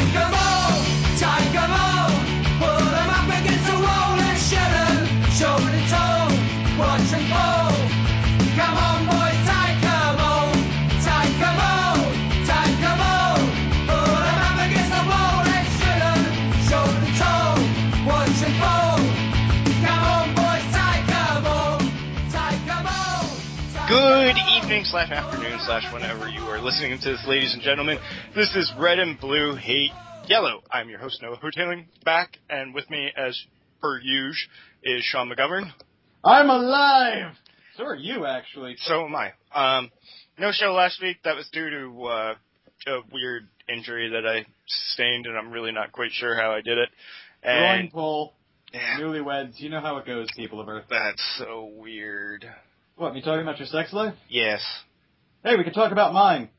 Take evening slash afternoon slash whenever you are listening to this, ladies and gentlemen. This is Red and Blue Hate Yellow. I'm your host, Noah Hoteling, back, and with me, as per usual, is Sean McGovern. I'm alive! So are you, actually. So am I. Um, no show last week. That was due to uh, a weird injury that I sustained, and I'm really not quite sure how I did it. Groin And pull, yeah, newlyweds, you know how it goes, people of Earth. that's so weird. What, me talking about your sex life? Yes. Hey, we could talk about mine.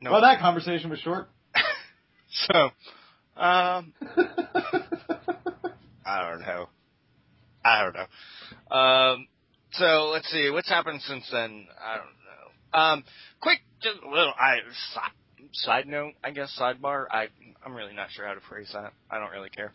No. Well, that conversation was short. so, um, I don't know. I don't know. Um, so let's see what's happened since then. I don't know. Um, quick, just a little I side note, I guess sidebar. I I'm really not sure how to phrase that. I don't really care.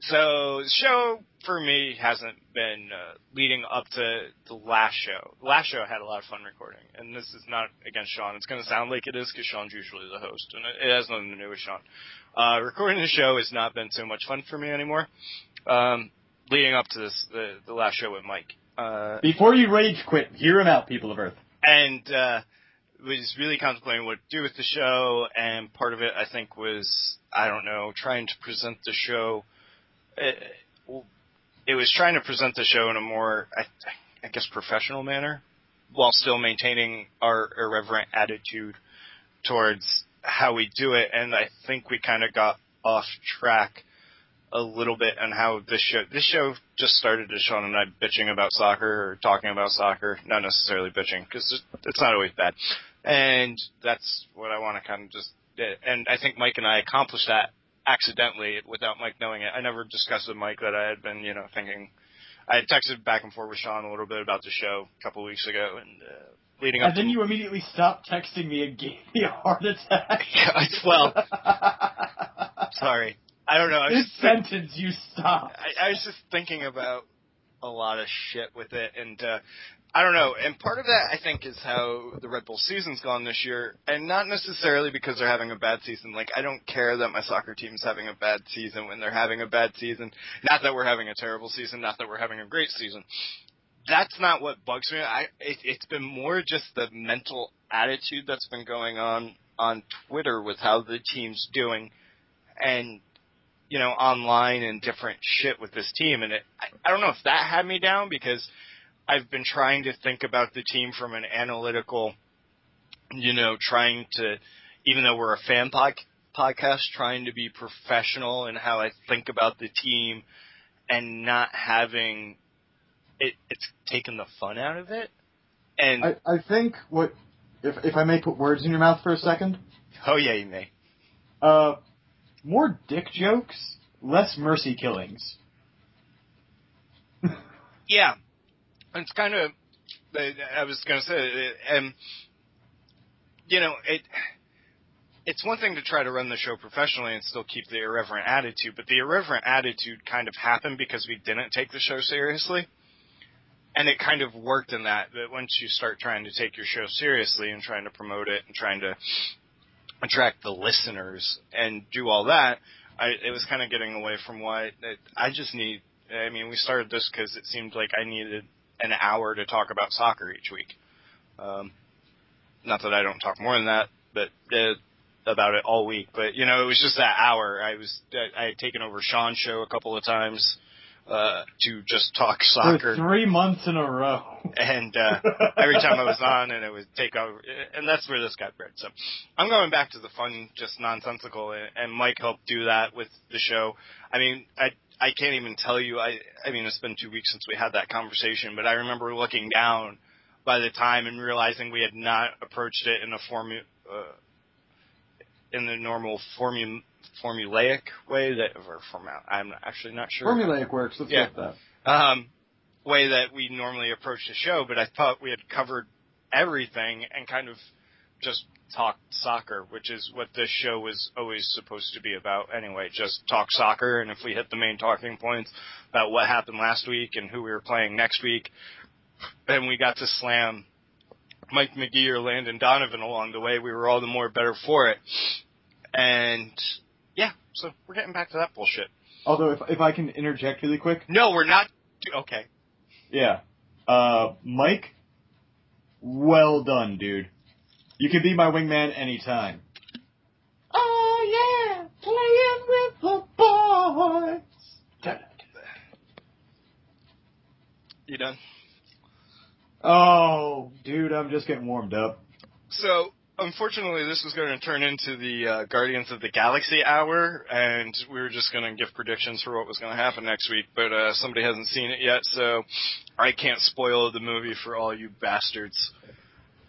So the show for me hasn't been uh, leading up to the last show. The last show I had a lot of fun recording, and this is not against Sean. It's going to sound like it is because Sean's usually the host, and it, it has nothing to do with Sean. Uh, recording the show has not been so much fun for me anymore. Um, leading up to this, the, the last show with Mike. Uh, Before you rage quit, hear him out, people of Earth. and uh, was really contemplating what to do with the show. And part of it, I think, was I don't know, trying to present the show. It, it was trying to present the show in a more, I, I guess, professional manner, while still maintaining our irreverent attitude towards how we do it. And I think we kind of got off track a little bit on how this show this show just started as Sean and I bitching about soccer or talking about soccer, not necessarily bitching because it's not always bad, and that's what I want to kind of just and I think Mike and I accomplished that accidentally without Mike knowing it. I never discussed with Mike that I had been you know thinking. I had texted back and forth with Sean a little bit about the show a couple of weeks ago and uh, leading up And then to you immediately stopped texting me and gave me a heart attack. well sorry I don't know I this think- sentence you stopped. I, I was just thinking about a lot of shit with it, and uh, I don't know. And part of that, I think, is how the Red Bull season's gone this year, and not necessarily because they're having a bad season. Like, I don't care that my soccer team's having a bad season when they're having a bad season. Not that we're having a terrible season. Not that we're having a great season. That's not what bugs me. I it, it's been more just the mental attitude that's been going on on Twitter with how the team's doing, and you know, online and different shit with this team. And it, I, I don't know if that had me down because I've been trying to think about the team from an analytical, you know, trying to, even though we're a fan pod, podcast, trying to be professional in how I think about the team and not having it, it's taken the fun out of it. And, I, I think what, if, if I may put words in your mouth for a second, oh yeah, you may. uh, more dick jokes, less mercy killings. Yeah, it's kind of. I was going to say, and you know, it. It's one thing to try to run the show professionally and still keep the irreverent attitude, but the irreverent attitude kind of happened because we didn't take the show seriously. And it kind of worked in that, that once you start trying to take your show seriously and trying to promote it and trying to attract the listeners and do all that, I, it was kind of getting away from what I just need. I mean, we started this because it seemed like I needed an hour to talk about soccer each week. Um, not that I don't talk more than that, but uh, about it all week. But you know, it was just that hour. I was I had taken over Sean's show a couple of times uh, to just talk soccer For three months in a row. and uh, every time I was on, and it would take over, and that's where this got bred. So I'm going back to the fun, just nonsensical, and, and Mike helped do that with the show. I mean, I I can't even tell you. I I mean, it's been two weeks since we had that conversation, but I remember looking down by the time and realizing we had not approached it in a formu uh, in the normal formu formulaic way that or formal. I'm actually not sure Formulaic works, let's Yeah. get that. um, way that we normally approach the show, but I thought we had covered everything and kind of just talk soccer, which is what this show was always supposed to be about anyway. Just talk soccer, and if we hit the main talking points about what happened last week and who we were playing next week, and we got to slam Mike Magee or Landon Donovan along the way, we were all the more better for it. And yeah, so we're getting back to that bullshit. Although, if if I can interject really quick, No, we're not. Okay. yeah, uh, Mike, well done, dude. You can be my wingman anytime. Oh yeah, playing with the boys. You done? Oh, dude, I'm just getting warmed up. So, unfortunately, this was going to turn into the uh, Guardians of the Galaxy hour, and we were just going to give predictions for what was going to happen next week. But uh, somebody hasn't seen it yet, so I can't spoil the movie for all you bastards.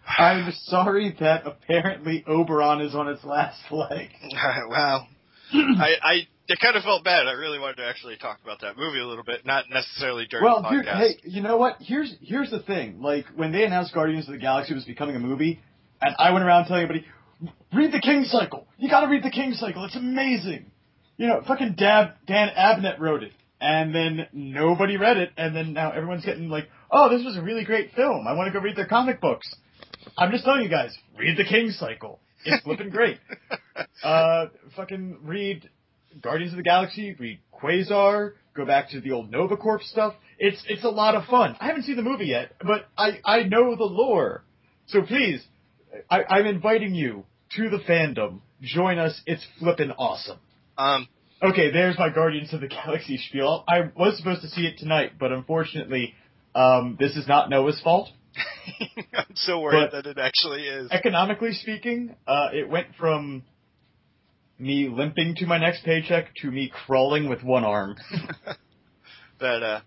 I'm sorry that apparently Oberon is on its last leg. wow. I, I it kind of felt bad. I really wanted to actually talk about that movie a little bit, not necessarily during Well, the podcast. hey, you know what? Here's here's the thing. Like when they announced Guardians of the Galaxy was becoming a movie, and I went around telling everybody, read the King Cycle. You got to read the King Cycle. It's amazing. You know, fucking Dab Dan Abnett wrote it, and then nobody read it, and then now everyone's getting like, oh, this was a really great film. I want to go read their comic books. I'm just telling you guys, read the King Cycle. It's flipping great. Uh, fucking read Guardians of the Galaxy, read Quasar, go back to the old Nova Corps stuff. It's it's a lot of fun. I haven't seen the movie yet, but I I know the lore. So please, I, I'm inviting you to the fandom. Join us. It's flippin' awesome. um, Okay, there's my Guardians of the Galaxy spiel. I was supposed to see it tonight, but unfortunately, um, this is not Noah's fault. I'm so worried But- that it actually is. Economically speaking, uh, it went from me limping to my next paycheck to me crawling with one arm. that uh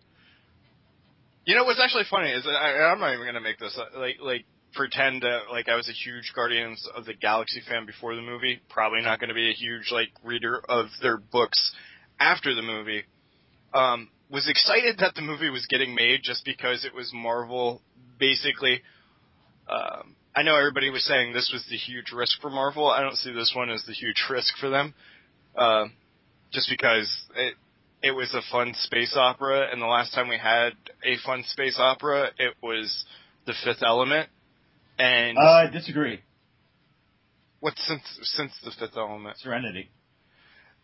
you know what's actually funny is that I, I'm not even gonna make this uh, like like pretend that like I was a huge Guardians of the Galaxy fan before the movie. Probably not gonna be a huge like reader of their books after the movie. Um, was excited that the movie was getting made just because it was Marvel basically. Um, I know everybody was saying this was the huge risk for Marvel. I don't see this one as the huge risk for them. Um, just because it it was a fun space opera, and the last time we had a fun space opera, it was The Fifth Element. And Uh, I disagree. what since since The Fifth Element? Serenity.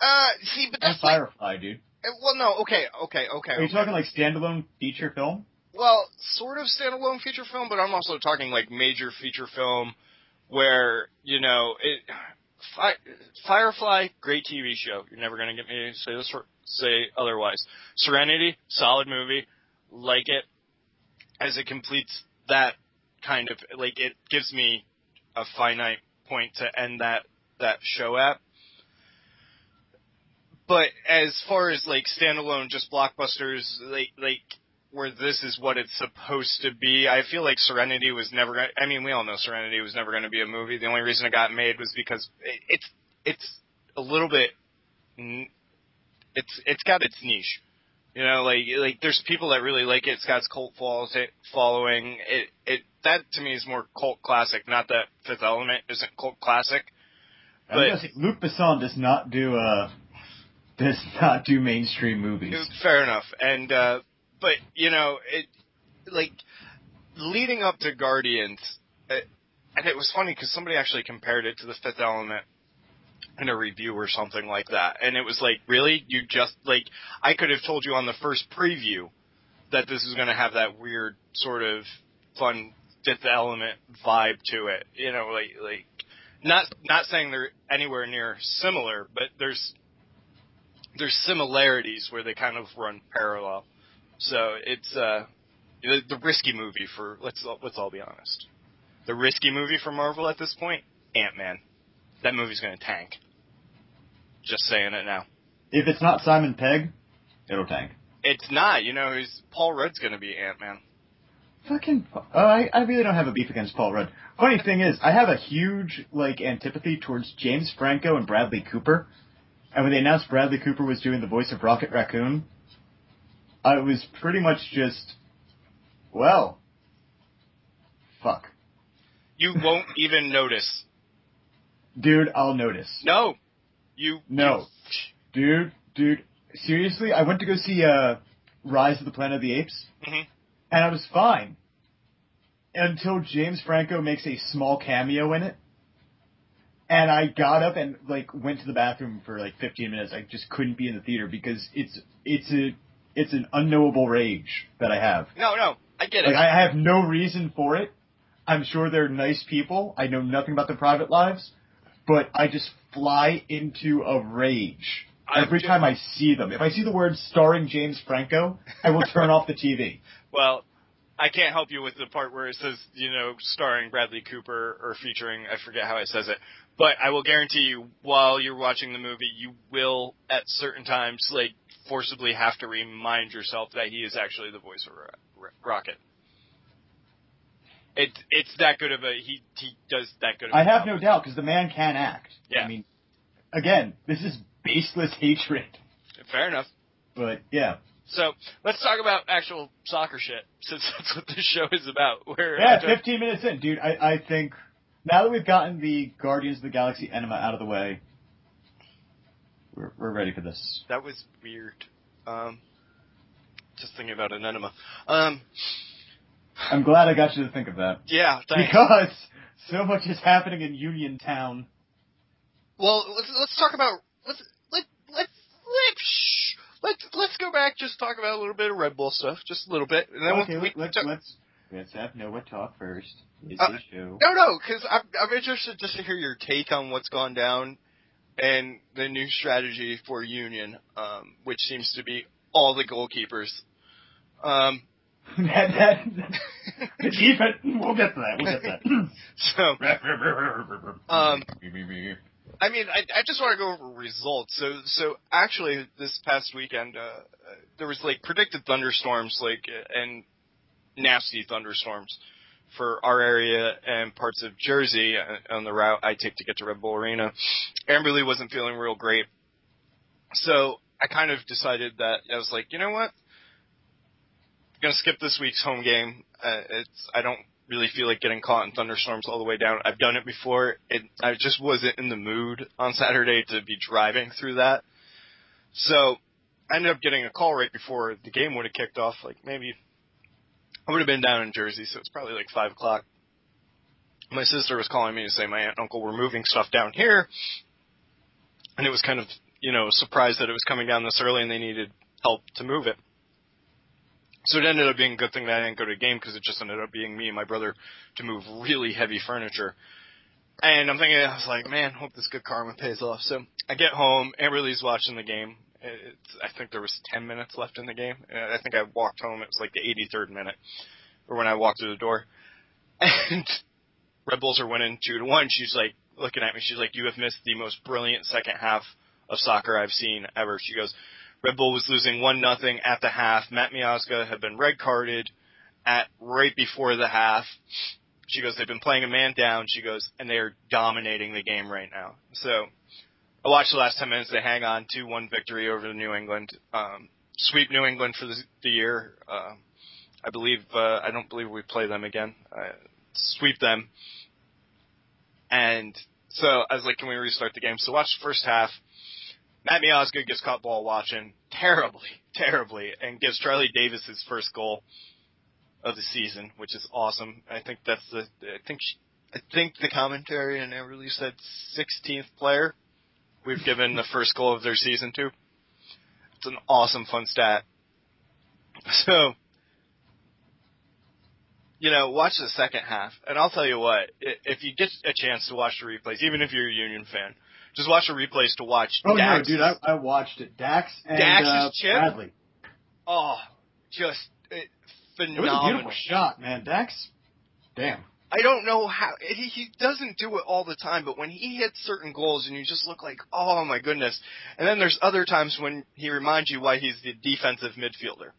Uh, see, but And that's like, Firefly, dude. uh, well, no, okay, okay, okay. Are you okay. talking like standalone feature film? Well, sort of standalone feature film, but I'm also talking like major feature film, where you know it. Fi- Firefly, great TV show. You're never gonna get me to say this say otherwise. Serenity, solid movie. Like it, as it completes that kind of like it gives me a finite point to end that that show at. But as far as like standalone, just blockbusters, like like where this is what it's supposed to be. I feel like Serenity was never. Gonna, I mean, we all know Serenity was never going to be a movie. The only reason it got made was because it, it's it's a little bit. It's it's got its niche. You know, like like there's people that really like it. It's got its cult following. It it that to me is more cult classic. Not that Fifth Element isn't cult classic. But- say, Luc Besson does not do uh does not do mainstream movies. Fair enough. And uh but you know, it like leading up to Guardians, it, and it was funny because somebody actually compared it to the Fifth Element in a review or something like that, and it was like, really, you just like I could have told you on the first preview that this is going to have that weird sort of fun Fifth Element vibe to it, you know, like like not not saying they're anywhere near similar, but there's there's similarities where they kind of run parallel. So it's uh the, the risky movie for let's let's all be honest. The risky movie for Marvel at this point, Ant Man. That movie's gonna tank. Just saying it now. If it's not Simon Pegg, it'll tank. It's not, you know, he's Paul Rudd's gonna be Ant Man. Fucking, oh, I, I really don't have a beef against Paul Rudd. Funny thing is, I have a huge like antipathy towards James Franco and Bradley Cooper. And when they announced Bradley Cooper was doing the voice of Rocket Raccoon, I was pretty much just, well, fuck. You won't even notice. Dude, I'll notice. No. You No. Dude, dude, seriously, I went to go see uh Rise of the Planet of the Apes, Mhm. and I was fine until James Franco makes a small cameo in it. And I got up and like went to the bathroom for like 15 minutes. I just couldn't be in the theater because it's it's a it's an unknowable rage that I have. No, no. I get it. Like I have no reason for it. I'm sure they're nice people. I know nothing about their private lives, but I just fly into a rage every time I see them. If I see the word starring James Franco, I will turn off the TV. Well, I can't help you with the part where it says, you know, starring Bradley Cooper or featuring, I forget how it says it. But I will guarantee you, while you're watching the movie, you will, at certain times, like, forcibly have to remind yourself that he is actually the voice of Ro- Ro- Rocket. It, it's that good of a, he, he does that good of a I have no doubt because the man can act. Yeah. I mean, again, this is baseless hatred. Fair enough. But yeah, So, let's talk about actual soccer shit, since that's what this show is about. Where yeah. after- 15 minutes in, dude. I I think now that we've gotten the Guardians of the Galaxy enema out of the way, we're we're ready for this. That was weird. Um, just thinking about an enema. Um, I'm glad I got you to think of that. yeah, thanks. Because so much is happening in Union Town. well, let's let's talk about let's let let's let shh, let's let's go back. Just talk about a little bit of Red Bull stuff, just a little bit, and then okay, we, let, talk- let's let's have Noah talk first. Uh. No, no, because I'm I'm interested just to hear your take on what's gone down and the new strategy for Union, um, which seems to be all the goalkeepers. Um, that, that, the defense. We'll get to that. We'll get to that. so Um, I mean, I, I just want to go over results. So, so actually, this past weekend, uh, there was like predicted thunderstorms, like and nasty thunderstorms for our area and parts of Jersey uh, on the route I take to get to Red Bull Arena. Amberly wasn't feeling real great, so I kind of decided that I was like, you know what, I'm gonna skip this week's home game. Uh, it's I don't really feel like getting caught in thunderstorms all the way down. I've done it before. It, I just wasn't in the mood on Saturday to be driving through that. So I ended up getting a call right before the game would have kicked off. Like maybe I would have been down in Jersey, so it's probably like five o'clock. My sister was calling me to say my aunt and uncle were moving stuff down here, and it was kind of you know a surprise that it was coming down this early and they needed help to move it. So it ended up being a good thing that I didn't go to a game because it just ended up being me and my brother to move really heavy furniture. And I'm thinking, I was like, man, hope this good karma pays off. So I get home, Amberly's watching the game. It's, I think there was 10 minutes left in the game. And I think I walked home. It was like the 83rd minute, or when I walked through the door. And Red Bulls are winning two to one. She's like looking at me. She's like, "You have missed the most brilliant second half of soccer I've seen ever." She goes, Red Bull was losing one nothing at the half. Matt Miazga had been red carded at right before the half. She goes, they've been playing a man down. She goes, and they are dominating the game right now. So I watched the last ten minutes. They hang on two one victory over New England. Um, sweep New England for the, the year. Uh, I believe. Uh, I don't believe we play them again. Uh, sweep them. And so I was like, can we restart the game? So watch the first half. Matt Miazga gets caught ball watching terribly, terribly, and gives Charlie Davies his first goal of the season, which is awesome. I think that's the. I think she, I think the commentary and Everly said 16th player we've given the first goal of their season to. It's an awesome, fun stat. So, you know, watch the second half, and I'll tell you what: if you get a chance to watch the replays, even if you're a Union fan, just watch the replays to watch. Oh no, dude, I, I watched it. Dax and Dax's uh, chip? Bradley. Oh, just it, It was a phenomenal. beautiful shot, man. Dax, damn. I don't know how he, he doesn't do it all the time, but when he hits certain goals, and you just look like, oh my goodness. And then there's other times when he reminds you why he's the defensive midfielder.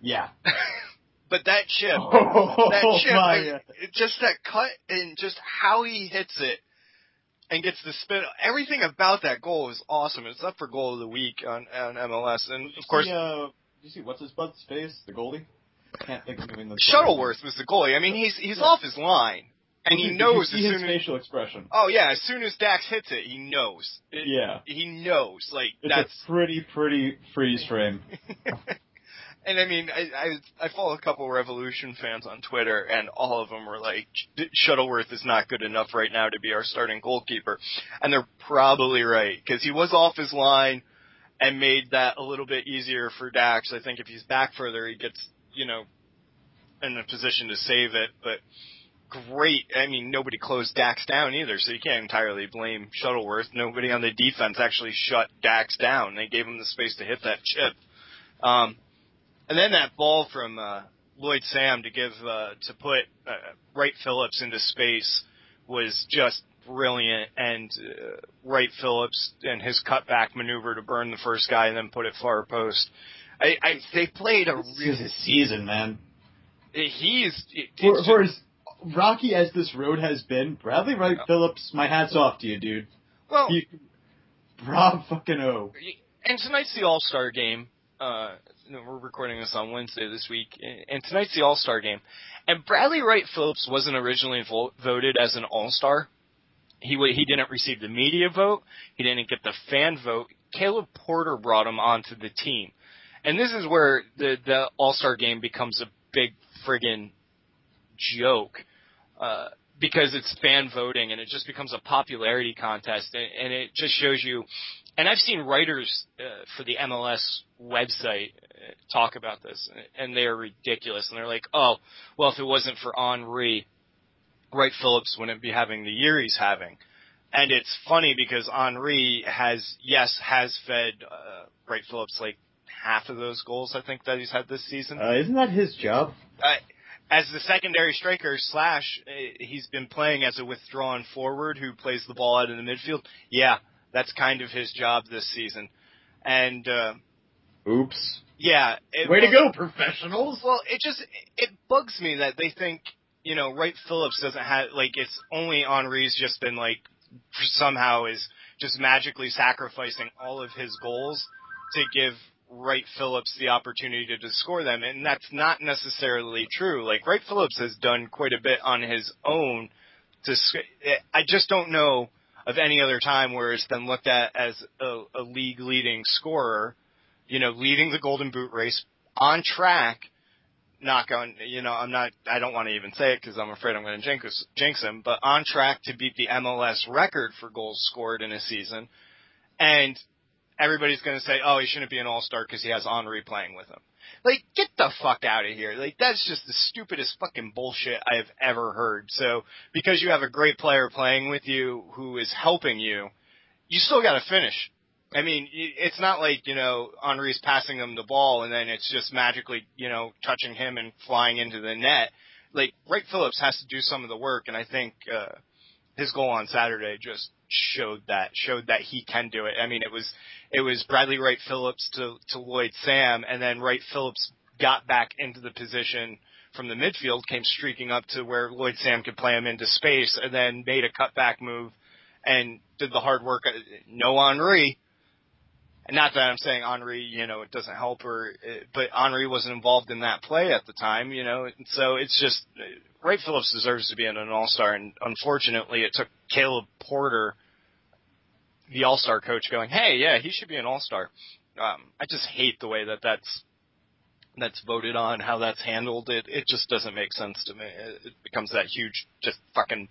Yeah. But that chip, Oh, that chip, I- just that cut and just how he hits it and gets the spin. Everything about that goal is awesome. It's up for goal of the week on, on MLS, and of course. See, uh, you see what's his butt's face? The goalie. Can't think of New England. Shuttleworth was the goalie. I mean, he's he's Yeah. off his line, and he knows as his soon as facial expression. oh yeah, as soon as Dax hits it, he knows. It- Yeah, he knows. Like it's that's a pretty pretty freeze frame. and I mean, I, I I follow a couple Revolution fans on Twitter, and all of them were like, Shuttleworth is not good enough right now to be our starting goalkeeper, and they're probably right because he was off his line and made that a little bit easier for Dax. I think if he's back further, he gets you know in a position to save it, but. Great. I mean, nobody closed Dax down either, so you can't entirely blame Shuttleworth. Nobody on the defense actually shut Dax down. They gave him the space to hit that chip. Um, and then that ball from uh, Lloyd Sam to give uh, to put uh, Wright Phillips into space was just brilliant. And uh, Wright Phillips and his cutback maneuver to burn the first guy and then put it far post. I, I they played a This is really his season, man. he's it, For, for as rocky as this road has been, Bradley Wright Yeah. Phillips, my hat's off to you, dude. well You, Rob fucking O. and tonight's the All Star game. Uh, we're recording this on Wednesday this week, and tonight's the All Star game. And Bradley Wright Phillips wasn't originally vo- voted as an All Star. He wa he didn't receive the media vote. He didn't get the fan vote. Caleb Porter brought him onto the team, and this is where the the All Star game becomes a big friggin' joke. Uh, because it's fan voting and it just becomes a popularity contest and, and it just shows you and I've seen writers uh, for the MLS website uh, talk about this, and they are ridiculous. And they're like, "Oh, well, if it wasn't for Henry, Wright Phillips wouldn't be having the year he's having." And it's funny because Henry has, yes, has fed uh, Wright Phillips like half of those goals I think that he's had this season Uh, isn't that his job? uh, as the secondary striker slash uh, he's been playing as a withdrawn forward who plays the ball out in the midfield. Yeah, that's kind of his job this season. And uh, Oops. yeah, it, Way to go, professionals. Well, it just it bugs me that they think you know Wright Phillips doesn't have like it's only Henry's just been like somehow is just magically sacrificing all of his goals to give Wright Phillips the opportunity to, to score them, and that's not necessarily true. Like Wright Phillips has done quite a bit on his own. To I just don't know of any other time where it's been looked at as a, a league leading scorer, you know, leading the Golden Boot race on track. Knock on, you know, I'm not, I don't want to even say it because I'm afraid I'm going to jinx, jinx him, but on track to beat the MLS record for goals scored in a season. And everybody's going to say, oh, he shouldn't be an all-star because he has Henry playing with him. Like, get the fuck out of here. Like, that's just the stupidest fucking bullshit I have ever heard. So, because you have a great player playing with you who is helping you, you still got to finish. I mean, it's not like, you know, Henry's passing them the ball and then it's just magically, you know, touching him and flying into the net. Like, Wright Phillips has to do some of the work, and I think, uh, his goal on Saturday just showed that, showed that he can do it. I mean, it was, it was Bradley Wright Phillips to, to Lloyd Sam, and then Wright Phillips got back into the position from the midfield, came streaking up to where Lloyd Sam could play him into space, and then made a cutback move and did the hard work. No Henry. And not that I'm saying Henry, you know, it doesn't help her, uh, but Henry wasn't involved in that play at the time, you know, and so it's just, Wright Phillips deserves to be in an all-star, and unfortunately it took Caleb Porter, the all-star coach, going, hey, yeah, he should be an all-star. Um, I just hate the way that that's, that's voted on, how that's handled. It, it just doesn't make sense to me. It, it becomes that huge, just fucking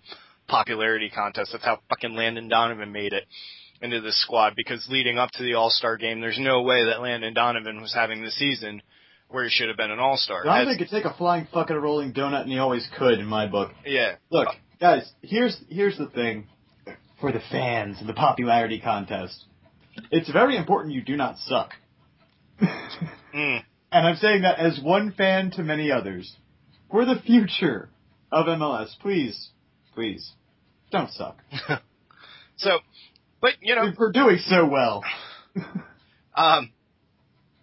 popularity contest. That's how fucking Landon Donovan made it into the squad because leading up to the All Star game, there's no way that Landon Donovan was having the season where he should have been an All Star. Donovan could take a flying fucking rolling donut, and he always could in my book. Yeah. Look, guys, here's here's the thing for the fans and the popularity contest. It's very important you do not suck. Mm. And I'm saying that as one fan to many others. For the future of MLS, please, please, don't suck. so, but you know, We're doing so well. um,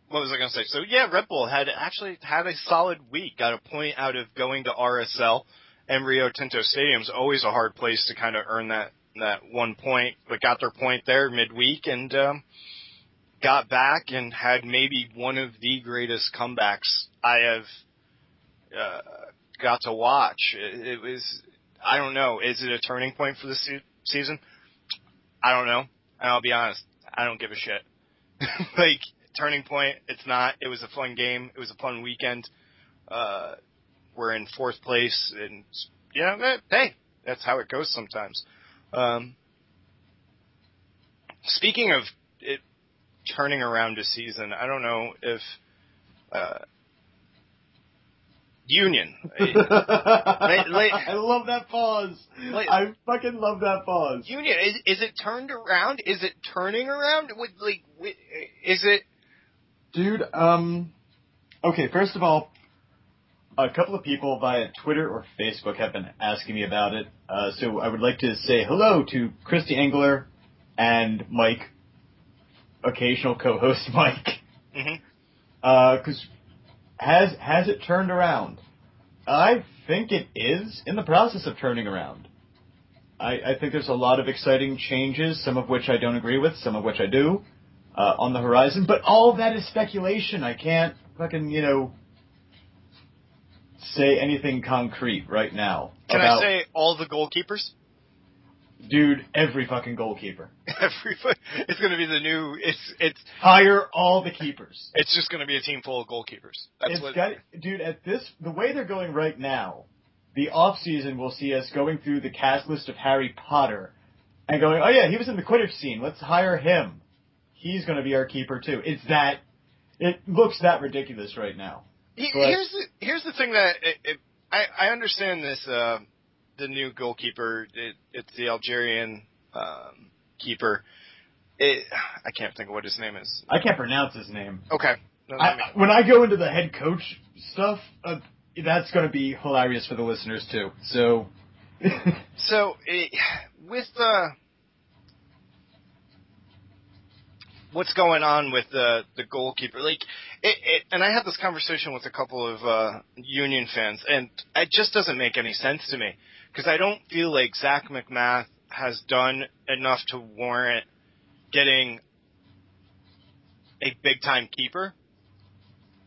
what was I going to say? So yeah, Red Bull had actually had a solid week. Got a point out of going to RSL and Rio Tinto Stadium's always a hard place to kind of earn that that one point, but got their point there midweek and um, got back and had maybe one of the greatest comebacks I have uh, got to watch. It, it was I don't know. Is it a turning point for the se- season? I don't know. And I'll be honest, I don't give a shit. like turning point, it's not. It was a fun game. It was a fun weekend. Uh, we're in fourth place, and yeah, hey, that's how it goes sometimes. Um, speaking of it turning around a season, I don't know if uh, Union. I love that pause. Like- I fucking love that pause. Union is, is it turned around? Is it turning around? Would like is it? Dude, um, okay, first of all, a couple of people via Twitter or Facebook have been asking me about it. Uh, so I would like to say hello to Christy Engler and Mike, occasional co-host Mike. Because has has it turned around? I think it is in the process of turning around. I, I think there's a lot of exciting changes, some of which I don't agree with, some of which I do, uh, on the horizon. But all that is speculation. I can't fucking you know say anything concrete right now. Can about, I say all the goalkeepers? dude, every fucking goalkeeper. Everybody, it's going to be the new. It's it's Hire all the keepers. it's just going to be a team full of goalkeepers. That's It's what. got, dude. At this, the way they're going right now, the off season will see us going through the cast list of Harry Potter and going, oh yeah, he was in the Quidditch scene. Let's hire him. He's going to be our keeper too. It's that. It looks that ridiculous right now. He- But- here's the here's the thing that it, it, I I understand this. Uh, the new goalkeeper, it, it's the Algerian um, keeper. It, I can't think of what his name is. I can't pronounce his name. Okay. No, let me- I, when I go into the head coach stuff, uh, that's going to be hilarious for the listeners too. So. So it, with the what's going on with the the goalkeeper, like it, it, and I had this conversation with a couple of uh, Union fans, and it just doesn't make any sense to me because I don't feel like Zach McMath has done enough to warrant getting a big time keeper.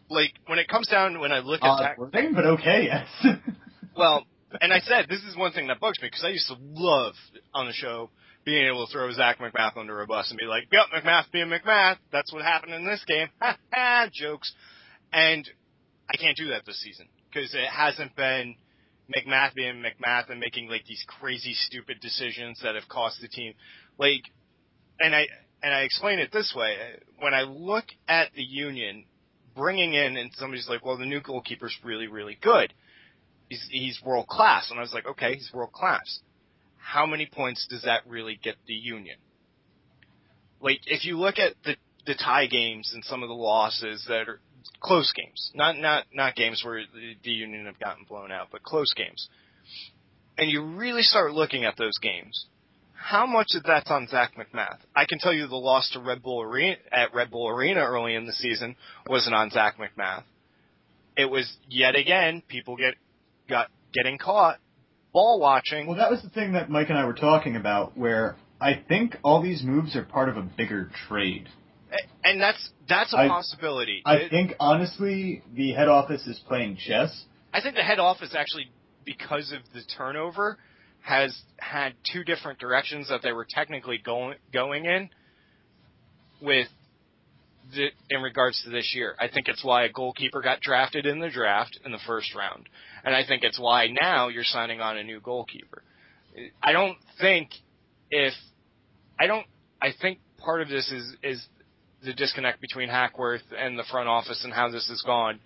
Like when it comes down when I look at Zach, wording, but okay, yes. well, and I said this is one thing that bugs me because I used to love on the show being able to throw Zach McMath under a bus and be like, "Yep, McMath being McMath. That's what happened in this game." Ha ha, jokes. And I can't do that this season because it hasn't been McMath being McMath and making like these crazy, stupid decisions that have cost the team. Like, and I and I explain it this way: when I look at the Union bringing in, and somebody's like, "Well, the new goalkeeper's really, really good." he's he's world class. And I was like, okay, he's world class. How many points does that really get the Union? Like, if you look at the the tie games and some of the losses that are close games, not not not games where the, the Union have gotten blown out, but close games, and you really start looking at those games, how much of that's on Zach McMath? I can tell you the loss to Red Bull Arena at Red Bull Arena early in the season wasn't on Zach McMath. It was yet again people get got getting caught ball watching. Well, that was the thing that Mike and I were talking about, where I think all these moves are part of a bigger trade. and that's that's a I- possibility. I It- think, honestly, the head office is playing chess. I think the head office actually, because of the turnover, has had two different directions that they were technically going going in with in regards to this year. I think it's why a goalkeeper got drafted in the draft in the first round, and I think it's why now you're signing on a new goalkeeper. I don't think if I don't I think part of this is is the disconnect between Hackworth and the front office and how this has gone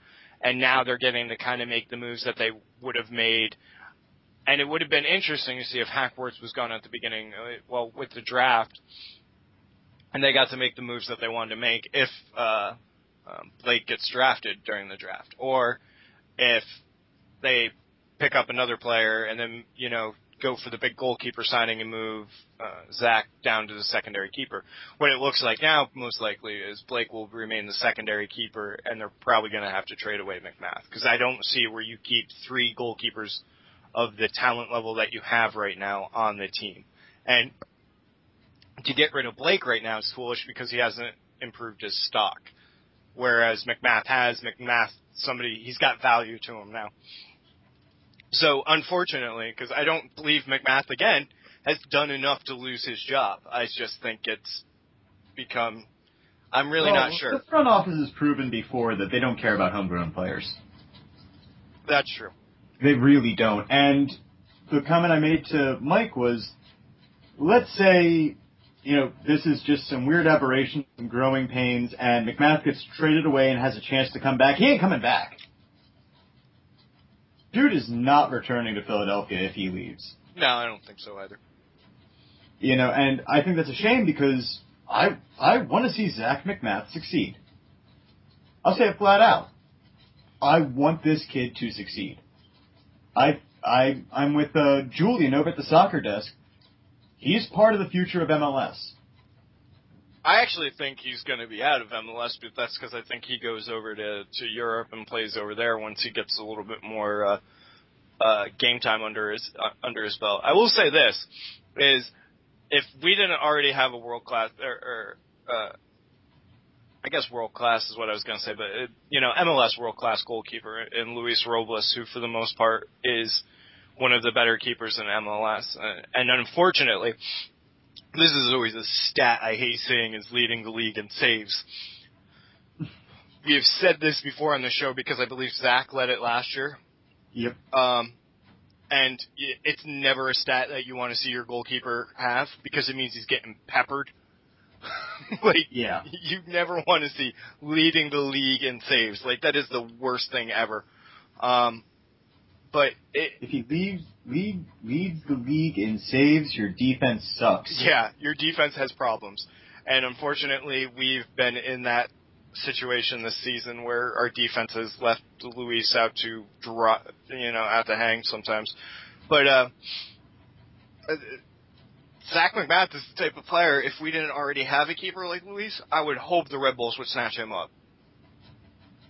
and now they're getting to kind of make the moves that they would have made. And it would have been interesting to see if Hackworth was gone at the beginning, uh, well, with the draft, and they got to make the moves that they wanted to make if uh, um, Blake gets drafted during the draft, or if they pick up another player and then you know go for the big goalkeeper signing and move uh, Zach down to the secondary keeper. What it looks like now, most likely, is Blake will remain the secondary keeper, and they're probably going to have to trade away McMath because I don't see where you keep three goalkeepers of the talent level that you have right now on the team. And to get rid of Blake right now is foolish because he hasn't improved his stock. Whereas McMath has McMath somebody he's got value to him now. So unfortunately, because I don't believe McMath again has done enough to lose his job. I just think it's become. I'm really Well, not sure. The front office has proven before that they don't care about homegrown players. That's true. They really don't. And the comment I made to Mike was, let's say, you know, this is just some weird aberration, some growing pains, and McMath gets traded away and has a chance to come back. He ain't coming back. Dude is not returning to Philadelphia if he leaves. No, I don't think so either. You know, and I think that's a shame because I I want to see Zach McMath succeed. I'll say it flat out. I want this kid to succeed. I I I'm with uh, Julian over at the soccer desk. He's part of the future of MLS. I actually think he's going to be out of MLS, but that's because I think he goes over to to Europe and plays over there once he gets a little bit more uh, uh, game time under his uh, under his belt. I will say this: is if we didn't already have a world class or, or uh, I guess world class is what I was going to say, but it, you know MLS world class goalkeeper in Luis Robles, who for the most part is one of the better keepers in MLS, uh, and unfortunately, this is always a stat I hate seeing is leading the league in saves. We have said this before on the show because I believe Zach led it last year. Yep. Um, and it's never a stat that you want to see your goalkeeper have because it means he's getting peppered. like, Yeah. you never want to see leading the league in saves. Like, that is the worst thing ever. Um, but it, If he leaves lead leads the league in saves, your defense sucks. Yeah, your defense has problems. And unfortunately, we've been in that situation this season where our defense has left Luis out to draw, you know, out to hang sometimes. But, uh, uh, Zach McMath is the type of player, if we didn't already have a keeper like Luis, I would hope the Red Bulls would snatch him up.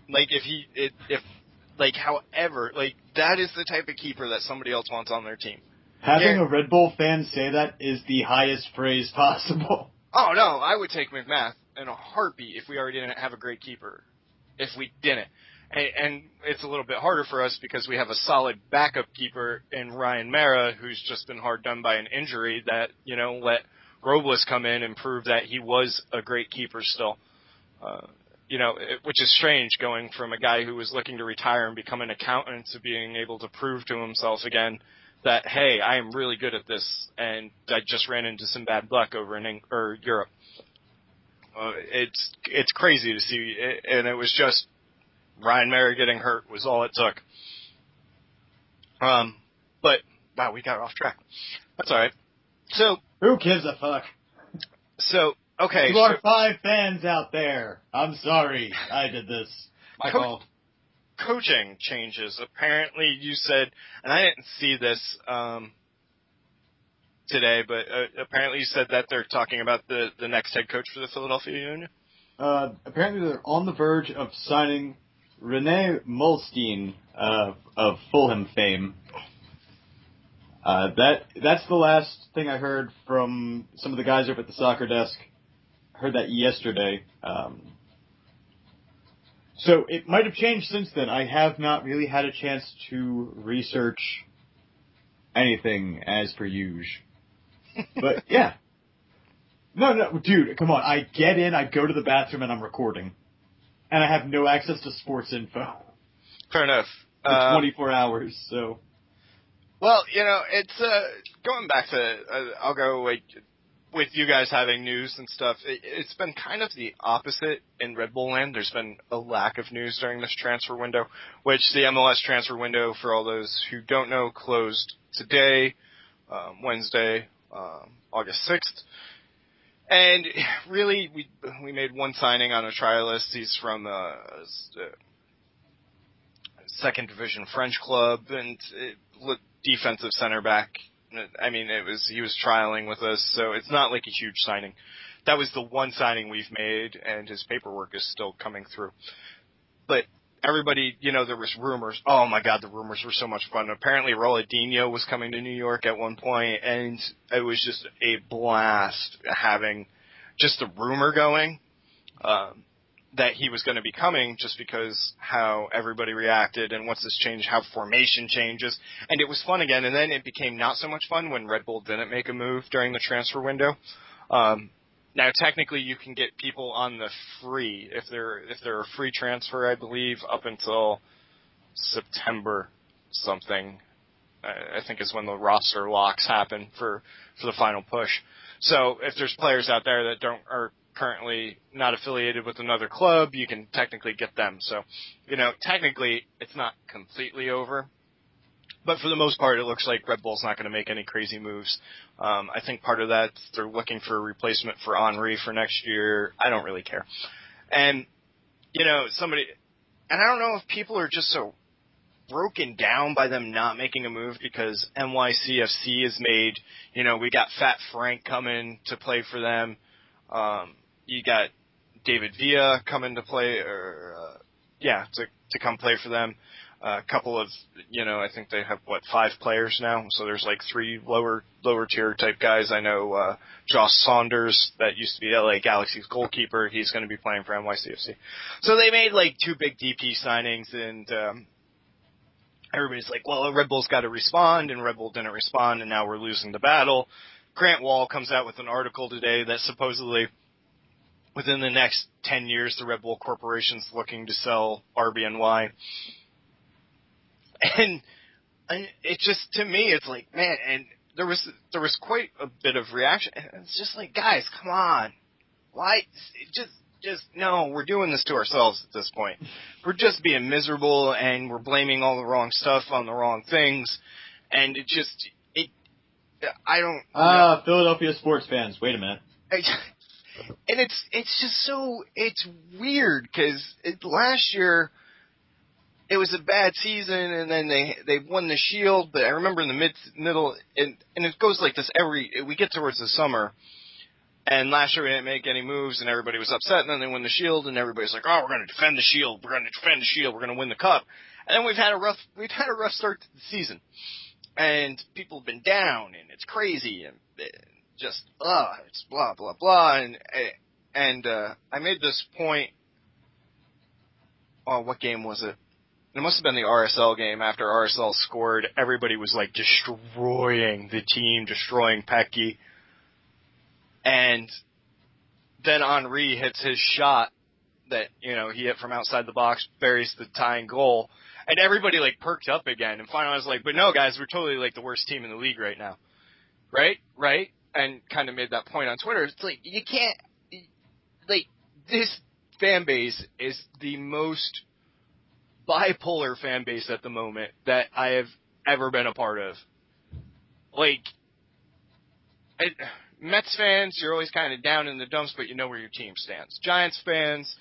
Like, if he, it, if, like, however, like, that is the type of keeper that somebody else wants on their team. Having Yeah. a Red Bull fan say that is the highest praise possible. Oh no, I would take McMath in a heartbeat if we already didn't have a great keeper. If we didn't. And, and it's a little bit harder for us because we have a solid backup keeper in Ryan Meara who's just been hard done by an injury that, you know, let Robles come in and prove that he was a great keeper still. Uh, you know, it, which is strange going from a guy who was looking to retire and become an accountant to being able to prove to himself again that hey, I am really good at this, and I just ran into some bad luck over in Eng- or Europe. Uh, it's it's crazy to see, and it was just Ryan Meara getting hurt was all it took. Um, but wow, we got off track. That's all right. So Who gives a fuck? so okay, You so- are five fans out there. I'm sorry I did this. My Co- fault. coaching changes. Apparently, you said, and I didn't see this um, today, but uh, apparently you said that they're talking about the the next head coach for the Philadelphia Union. Uh, apparently they're on the verge of signing Rene Meulensteen uh, of Fulham fame. Uh, that that's the last thing I heard from some of the guys over at the soccer desk. Heard that yesterday. Um, so it might have changed since then. I have not really had a chance to research anything as per usual. But yeah. No, no, dude, come on. I get in, I go to the bathroom, and I'm recording. And I have no access to sports info Fair enough. for Uh, 24 hours, so. Well, you know, it's uh, going back to. Uh, I'll go like with you guys having news and stuff. It, it's been kind of the opposite in Red Bull land. There's been a lack of news during this transfer window, which the MLS transfer window, for all those who don't know, closed today, um, Wednesday, um, August sixth. And really, we we made one signing on a trial list. He's from a, uh, second division French club and it, defensive center back. I mean, it was he was trialing with us, so it's not like a huge signing. That was the one signing we've made, and his paperwork is still coming through. But everybody, you know, there was rumors. Oh my God, the rumors were so much fun. Apparently, Ronaldinho was coming to New York at one point, and it was just a blast having just the rumor going. Um, that he was going to be coming just because how everybody reacted and what's this change, how formation changes. And it was fun again. And then it became not so much fun when Red Bull didn't make a move during the transfer window. Um, now technically you can get people on the free if they're, if they're a free transfer, I believe, up until September something. I think is when the roster locks happen for, for the final push. So if there's players out there that don't, are currently not affiliated with another club, you can technically get them. So, you know, technically it's not completely over. But for the most part, it looks like Red Bull's not going to make any crazy moves. Um, I think part of that they're looking for a replacement for Henry for next year. I don't really care. And you know, somebody, and I don't know if people are just so broken down by them not making a move because NYCFC has made, you know, we got Fat Frank coming to play for them. Um, you got David Villa coming to play, or uh, yeah, to to come play for them. Uh, a couple of, you know, I think they have what five players now. So there's like three lower lower tier type guys. I know uh, Josh Saunders, that used to be LA Galaxy's goalkeeper. He's going to be playing for NYCFC. So they made like two big DP signings, and um, everybody's like, well, Red Bull's got to respond, and Red Bull didn't respond, and now we're losing the battle. Grant Wahl comes out with an article today that supposedly within the next 10 years, the Red Bull Corporation's looking to sell RBNY. And, and it just, to me, it's like, man, and there was, there was quite a bit of reaction. It's just like, guys, come on. Why, just, just, no, we're doing this to ourselves at this point. We're just being miserable and we're blaming all the wrong stuff on the wrong things. And it just, it, I don't. Ah, uh, Philadelphia sports fans, wait a minute. and it's it's just so it's weird because last year it was a bad season and then they they won the shield but i remember in the mid middle and and it goes like this every we get towards the summer. And last year we didn't make any moves and everybody was upset and then they win the shield and everybody's like oh we're going to defend the shield. We're going to defend the shield. We're going to win the cup. And then we've had a rough we've had a rough start to the season. And people have been down and it's crazy and just uh it's blah blah blah and and uh I made this point oh what game was it? It must have been the RSL game after RSL scored, everybody was like destroying the team, destroying Peguy. And then Henry hits his shot that, you know, he hit from outside the box, buries the tying goal. And everybody like perked up again. And finally I was like, but no guys, we're totally like the worst team in the league right now. Right? Right? And kind of made that point on Twitter. It's like you can't like this fan base is the most bipolar fan base at the moment that I have ever been a part of. Like it, Mets fans, you're always kind of down in the dumps, but you know where your team stands. Giants fans,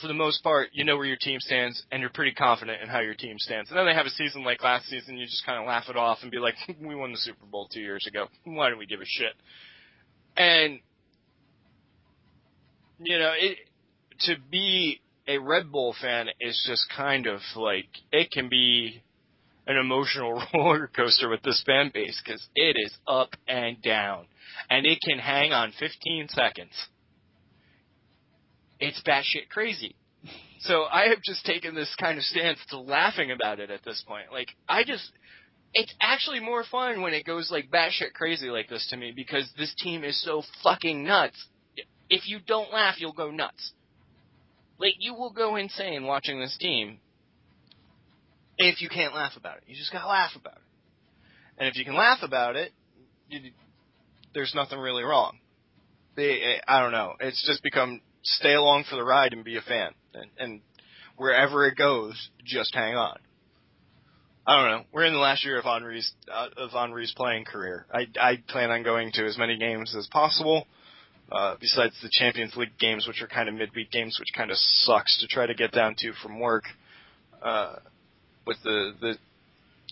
for the most part, you know where your team stands, and you're pretty confident in how your team stands. And then they have a season like last season, you just kind of laugh it off and be like, "We won the Super Bowl two years ago. Why do we give a shit?" And you know, it to be a Red Bull fan is just kind of like it can be an emotional roller coaster with this fan base because it is up and down, and it can hang on 15 seconds it's batshit crazy. So I have just taken this kind of stance to laughing about it at this point. Like I just, it's actually more fun when it goes like batshit crazy like this to me because this team is so fucking nuts. If you don't laugh, you'll go nuts. Like you will go insane watching this team if you can't laugh about it. You just gotta laugh about it. And if you can laugh about it, you, there's nothing really wrong. They, I don't know. It's just become stay along for the ride and be a fan. And, and wherever it goes, just hang on. I don't know. We're in the last year of Henry's uh, of Henry's playing career. I I plan on going to as many games as possible. Uh, besides the Champions League games, which are kind of midweek games, which kind of sucks to try to get down to from work, uh, with the the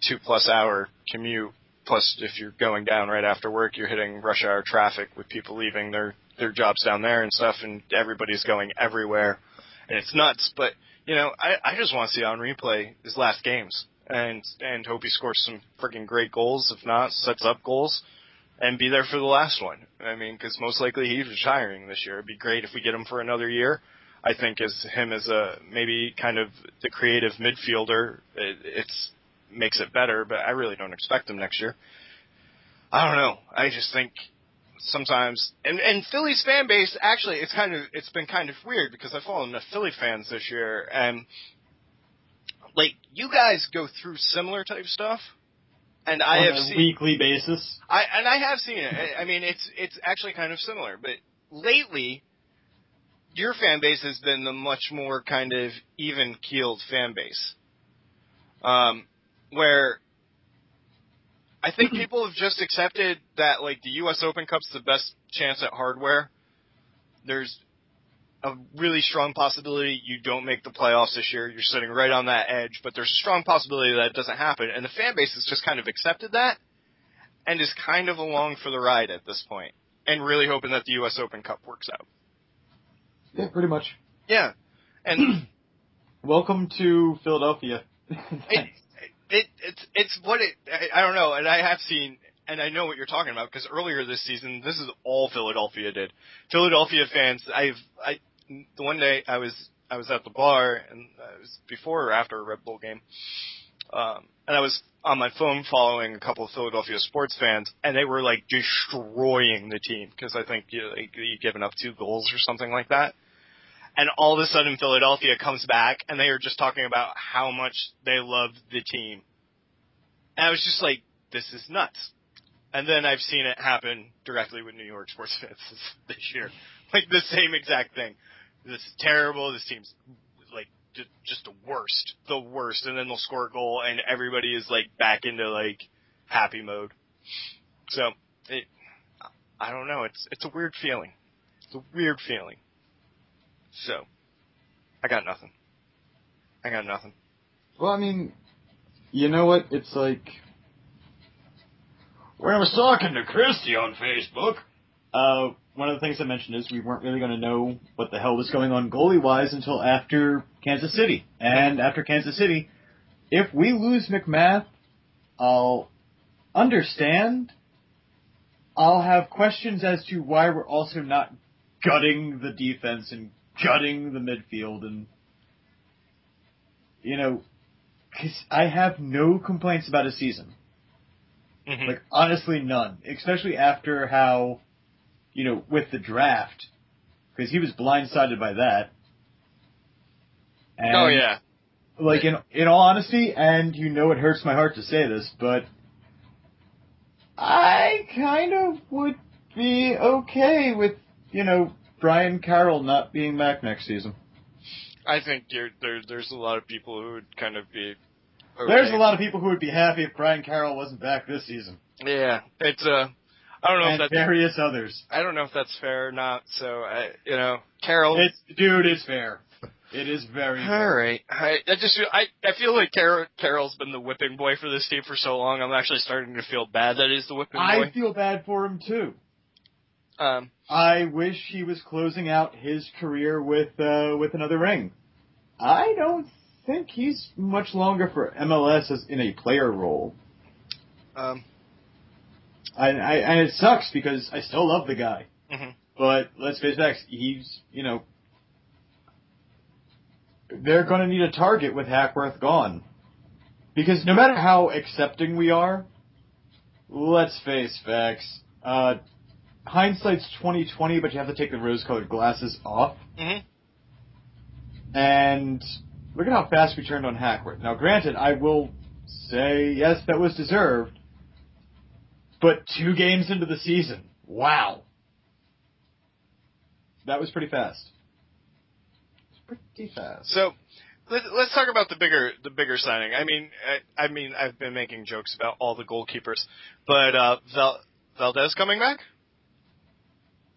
two plus hour commute. Plus, if you're going down right after work, you're hitting rush hour traffic with people leaving their their jobs down there and stuff, and everybody's going everywhere, and it's nuts. But you know, I I just want to see Henry play his last games and and hope he scores some freaking great goals. If not, sets up goals and be there for the last one. I mean, because most likely he's retiring this year. It'd be great if we get him for another year. I think as him as a maybe kind of the creative midfielder, it, it's makes it better. But I really don't expect him next year. I don't know. I just think sometimes. And and Philly's fan base actually it's kind of it's been kind of weird because I've followed enough Philly fans this year. And like you guys go through similar type stuff. And I on have a seen weekly basis. I and I have seen it. I- I mean, it's it's actually kind of similar, but lately, your fan base has been the much more kind of even keeled fan base, um, where I think mm-hmm. people have just accepted that like the U.S. Open Cup's the best chance at hardware. There's a really strong possibility you don't make the playoffs this year. You're sitting right on that edge, but there's a strong possibility that it doesn't happen, and the fan base has just kind of accepted that and is kind of along for the ride at this point, and really hoping that the U.S. Open Cup works out. Yeah, pretty much. Yeah, and Welcome to Philadelphia. it, it it's it's what it I, I don't know, and I have seen and I know what you're talking about because earlier this season, this is all Philadelphia did. Philadelphia fans, I've I the one day I was I was at the bar and it was before or after a Red Bull game, um, and I was on my phone following a couple of Philadelphia sports fans, and they were like destroying the team because I think you like, you given up two goals or something like that. And all of a sudden, Philadelphia comes back, and they are just talking about how much they loved the team. And I was just like, "This is nuts." And then I've seen it happen directly with New York sports fans this, year, like the same exact thing. This is terrible. This team's like just the worst, the worst. And then they'll score a goal, and everybody is like back into like happy mode. So it, I don't know. It's it's a weird feeling. It's a weird feeling. So, I got nothing. I got nothing. Well, I mean, you know what? It's like when I was talking to Christy on Facebook. Uh, one of the things I mentioned is we weren't really going to know what the hell was going on goalie wise until after Kansas City. And after Kansas City, if we lose MacMath, I'll understand. I'll have questions as to why we're also not gutting the defense and gutting the midfield and you know, because I have no complaints about his season. Mm-hmm. Like honestly, none. Especially after how, you know, with the draft, because he was blindsided by that. And, oh yeah. Like in in all honesty, and you know it hurts my heart to say this, but I kind of would be okay with you know Brian Carroll not being back next season. I think you're, there, there's a lot of people who would kind of be. Okay. There's a lot of people who would be happy if Brian Carroll wasn't back this season, Yeah, it's uh, I don't know and if that's. various others. I don't know if that's fair or not. So I, you know, Carroll. It's dude, it's fair. It is very all fair. right. I, I just I I feel like Carroll Carroll's been the whipping boy for this team for so long. I'm actually starting to feel bad that he's the whipping boy. I feel bad for him too. Um, I wish he was closing out his career with uh, with another ring. I don't think he's much longer for MLS as in a player role. um, I, I, and it sucks because I still love the guy. mhm. But let's face facts, he's you know they're going to need a target with Hackworth gone. Because no matter how accepting we are, let's face facts. Uh, hindsight's twenty twenty, but you have to take the rose-colored glasses off. Mhm. And look at how fast we turned on Hackworth. Now, granted, I will say yes, that was deserved. But two games into the season, wow, that was pretty fast. Pretty fast. So let, let's talk about the bigger the bigger signing. I mean, I, I mean, I've been making jokes about all the goalkeepers, but uh, Val, Valdés coming back.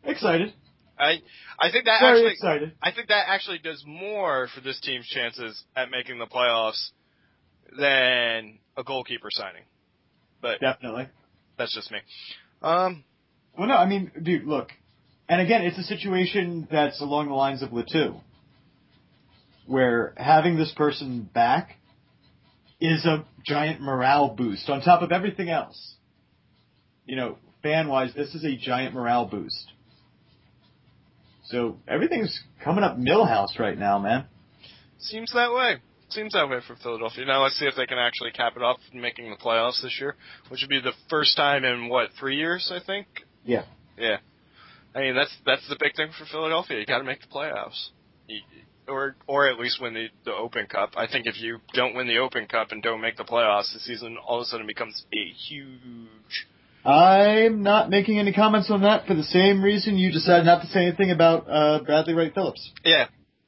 Excited. I I think that Very actually excited. I think that actually does more for this team's chances at making the playoffs than a goalkeeper signing. But Definitely. that's just me. Um, Well, no, I mean, dude, look. And again, it's a situation that's along the lines of Le Toux, where having this person back is a giant morale boost on top of everything else. You know, fan wise, this is a giant morale boost. So everything's coming up Milhouse right now, man. Seems that way. Seems that way for Philadelphia. Now let's see if they can actually cap it off making the playoffs this year, which would be the first time in what three years, I think. Yeah. Yeah. I mean that's that's the big thing for Philadelphia. You got to make the playoffs, You- or or at least win the the Open Cup. I think if you don't win the Open Cup and don't make the playoffs, the season all of a sudden becomes a huge. I'm not making any comments on that for the same reason you decided not to say anything about uh, Bradley Wright Phillips. Yeah.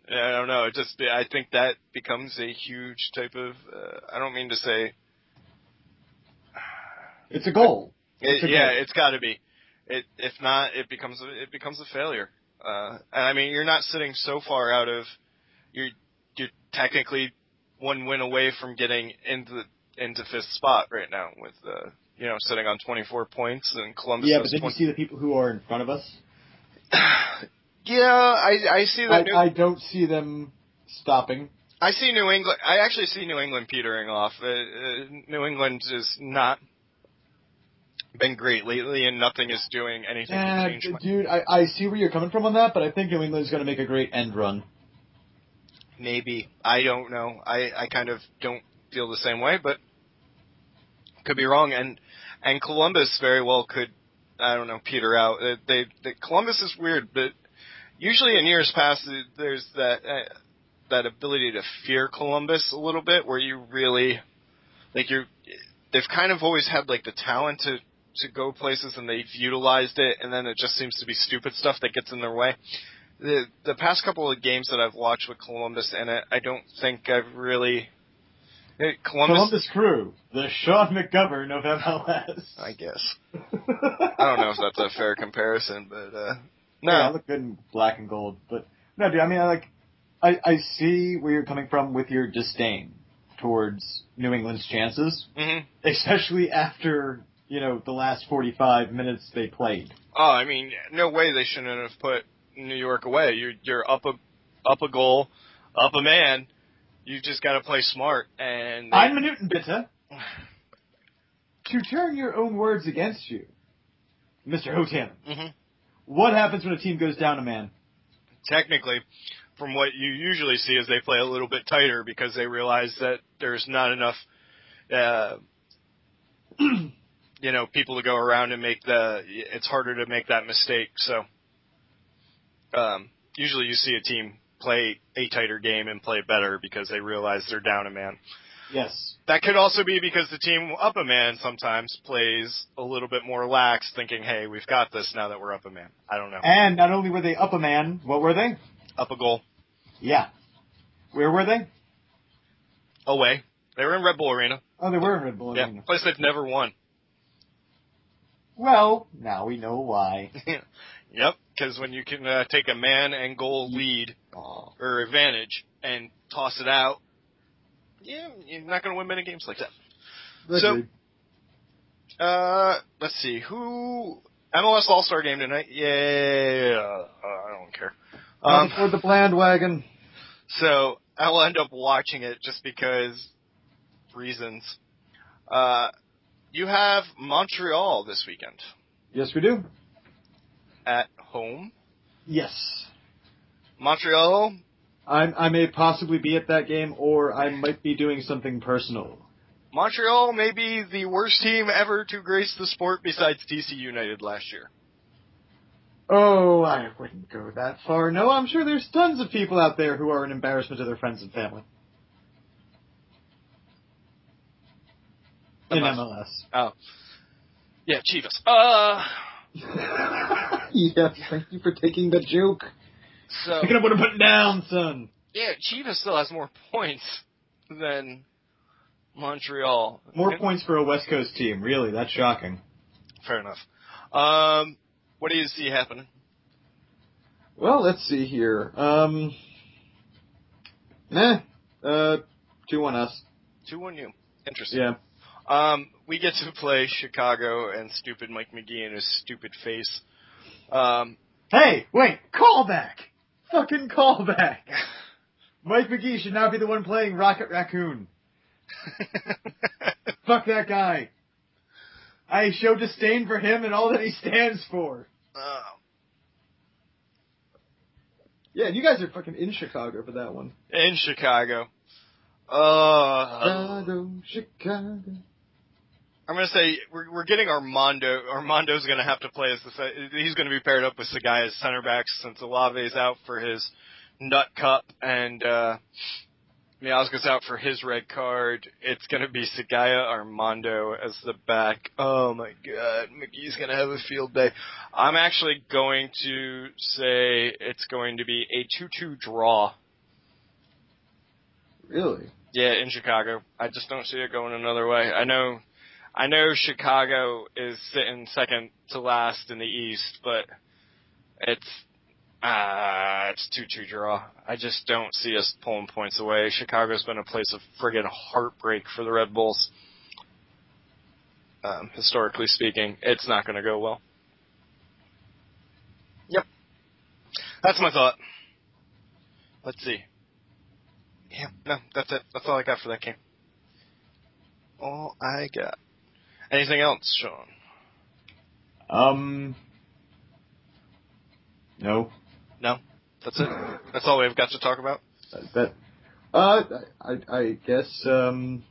Yeah, I don't know. It just I think that becomes a huge type of. Uh, I don't mean to say It's a goal. it, a yeah, goal. it's got to be. It if not, it becomes a, it becomes a failure. Uh, and I mean, you're not sitting so far out of. You're you're technically one win away from getting into the, into fifth spot right now with uh, you know sitting on 24 points and Columbus. Yeah, but then you see the people who are in front of us. yeah, I I see I, that. New, I don't see them stopping. I see New England. I actually see New England petering off. Uh, uh, New England is not been great lately, and nothing is doing anything Eh, to change. my- dude, I, I see where you're coming from on that, but I think New England's going to make a great end run. Maybe I don't know. I I kind of don't feel the same way, but could be wrong. And and Columbus very well could. I don't know. Peter out. Uh, They, they Columbus is weird, but usually in years past there's that uh, that ability to fear Columbus a little bit, where you really like you're. They've kind of always had like the talent to to go places, and they've utilized it, and then it just seems to be stupid stuff that gets in their way the the past couple of games that I've watched with Columbus in it, I don't think I've really eh, Columbus. Columbus Crew, the Sean McGovern of MLS. I guess I don't know if that's a fair comparison, but uh no, Yeah, I look good in black and gold, but no, dude. I mean, I like, I I see where you're coming from with your disdain towards New England's chances, hmm especially after you know the last 45 minutes they played. oh, I mean, no way they shouldn't have put New York away. You're you're up a up a goal, up a man. You just got to play smart and Ein Minuten bitte. To turn your own words against you, Mr. Hotan. Mhm. What happens when a team goes down a man? technically, from what you usually see, is they play a little bit tighter because they realize that there's not enough, uh, you know, people to go around and make the. It's harder to make that mistake. So, um, usually you see a team play a tighter game and play better because they realize they're down a man. Yes. That could also be because the team up a man sometimes plays a little bit more lax, thinking, "Hey, we've got this now that we're up a man." I don't know. And not only were they up a man, what were they? Up a goal Yeah. Where were they? away. They were in Red Bull Arena. Oh, they were in Red Bull Yeah, Arena. place they've never won. Well, now we know why. yep, because when you can uh, take a man and goal lead Oh. or advantage and toss it out, yeah, you're not going to win many games like that. So- Uh, let's see who MLS All Star game tonight. Yeah, uh, I don't care. um, Um, for the bland wagon. so I'll end up watching it just because reasons. Uh, you have Montreal this weekend Yes, we do. at home. Yes. Montreal I'm, I may possibly be at that game, or I might be doing something personal. Montreal may be the worst team ever to grace the sport besides DC United last year. Oh, I wouldn't go that far. No, I'm sure there's tons of people out there who are an embarrassment to their friends and family. In MLS. Oh. Yeah, Chivas. Uh, yes, thank you for taking the joke. So, Picking up what I'm putting down, son. yeah, Chivas still has more points than Montreal. More Okay, points for a West Coast team, really. That's shocking. Fair enough. Um, what do you see happening? Well, let's see here. Um, nah, uh, 2 1 us. 2 1 you. Interesting. Yeah. Um, we get to play Chicago and stupid Mike Magee and his stupid face. Um, Hey, wait, callback! Fucking callback! Mike Magee should not be the one playing Rocket Raccoon. Fuck that guy. I show disdain for him and all that he stands for. uh, Yeah, you guys are fucking in Chicago for that one. in Chicago. Uh, Chicago, Chicago. I'm gonna say we're we're getting Armando. Armando's gonna have to play as the he's gonna be paired up with Sekagya as center backs since Olave's out for his nut cup and uh Miazga's out for his red card. It's gonna be Sekagya Armando as the back. Oh my god, Magee's gonna have a field day. I'm actually going to say it's going to be a two-two draw. Really? Yeah, in Chicago. I just don't see it going another way. I know, I know Chicago is sitting second to last in the East, but it's, uh, it's two-two draw. I just don't see us pulling points away. Chicago's been a place of friggin' heartbreak for the Red Bulls. Um, historically speaking, it's not gonna go well. Yep. That's my thought. Let's see. Yeah, no, that's it. That's all I got for that game. All I got. Anything else, Sean? Um. No. No? That's it? That's all we've got to talk about? That. Uh, I, I guess, um.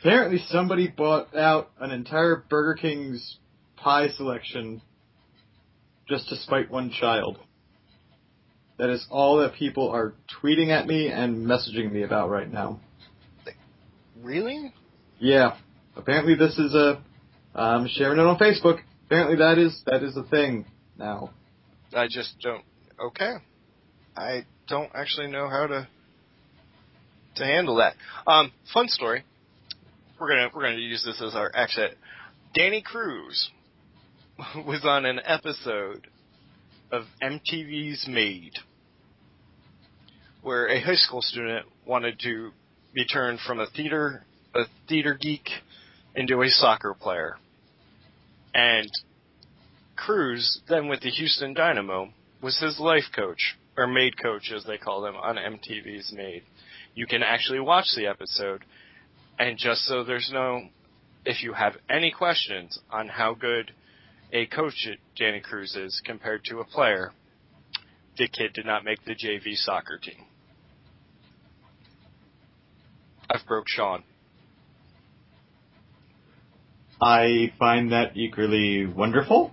Apparently somebody bought out an entire Burger King's pie selection just to spite one child. That is all that people are tweeting at me and messaging me about right now. Really? Yeah. Apparently this is a, I'm sharing it on Facebook. Apparently that is, that is a thing now. I just don't. Okay. I don't actually know how to to handle that. Um, fun story. We're gonna we're gonna use this as our exit. Danny Cruz was on an episode of MTV's Made, where a high school student wanted to be turned from a theater a theater geek into a soccer player, and Cruz, then with the Houston Dynamo, was his life coach, or maid coach as they call them on MTV's Made. You can actually watch the episode, and just so there's no, if you have any questions on how good a coach Danny Cruz is compared to a player, the kid did not make the JV soccer team. I've broke Sean. I find that equally wonderful.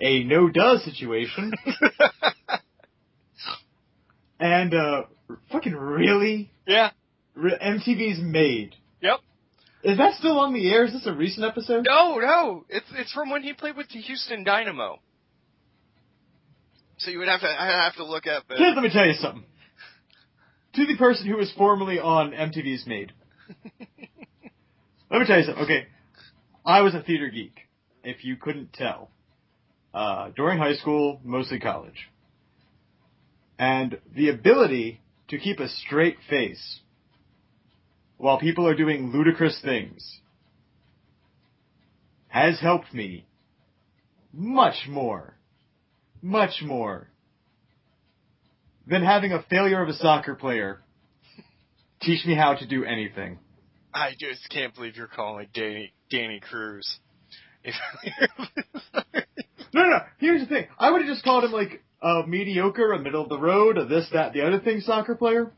A no duh situation. and, uh, fucking really? yeah. Re- MTV's Made. Yep. Is that still on the air? Is this a recent episode? No, no. It's it's from when he played with the Houston Dynamo. So you would have to I have to look up. Kid, let me tell you something. To the person who was formerly on MTV's Made. let me tell you something. Okay. I was a theater geek, if you couldn't tell. Uh, during high school, mostly college. And the ability to keep a straight face while people are doing ludicrous things has helped me much more, much more than having a failure of a soccer player teach me how to do anything. I just can't believe you're calling Danny Danny Cruz. If- No, no, no. Here's the thing. I would have just called him like a mediocre, a middle of the road, a this, that, the other thing soccer player.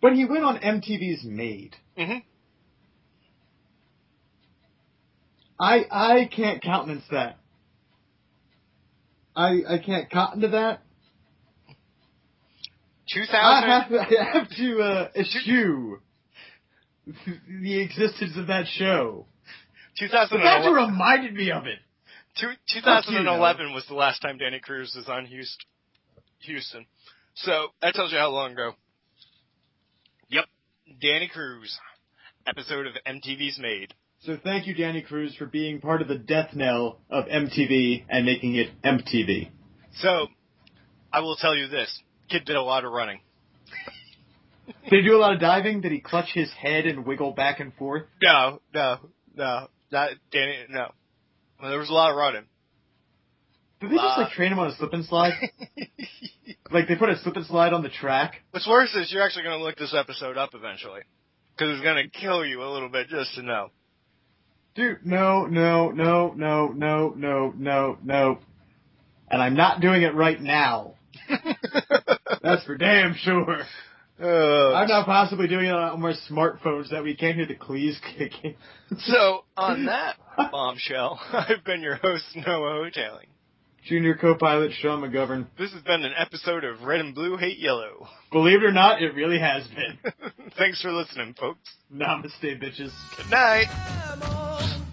But he went on MTV's Made. Mhm. I I can't countenance that. I I can't cotton to that. 2000. I have to, I have to uh, eschew the existence of that show. But that reminded me of it. two- 2011 was the last time Danny Cruz was on Houston. Houston. So that tells you how long ago. Yep, Danny Cruz, episode of MTV's Made. So thank you, Danny Cruz, for being part of the death knell of MTV and making it MTV. So I will tell you this: kid did a lot of running. Did he do a lot of diving? Did he clutch his head and wiggle back and forth? No, no, no, not Danny. No, well, there was a lot of running. Did they just like train him on a slip and slide? like they put a slip and slide on the track? What's worse is you're actually going to look this episode up eventually. Because it's going to kill you a little bit just to know. Dude, no, no, no, no, no, no, no, no. and I'm not doing it right now. That's for damn sure. Uh, I'm now possibly doing it on my smartphones that we can't hear the clees kicking. so on that bombshell, I've been your host Noah Hoteling. Junior co-pilot Sean McGovern. This has been an episode of Red and Blue Hate Yellow. Believe it or not, it really has been. Thanks for listening, folks. Namaste, bitches. Good night. Come on,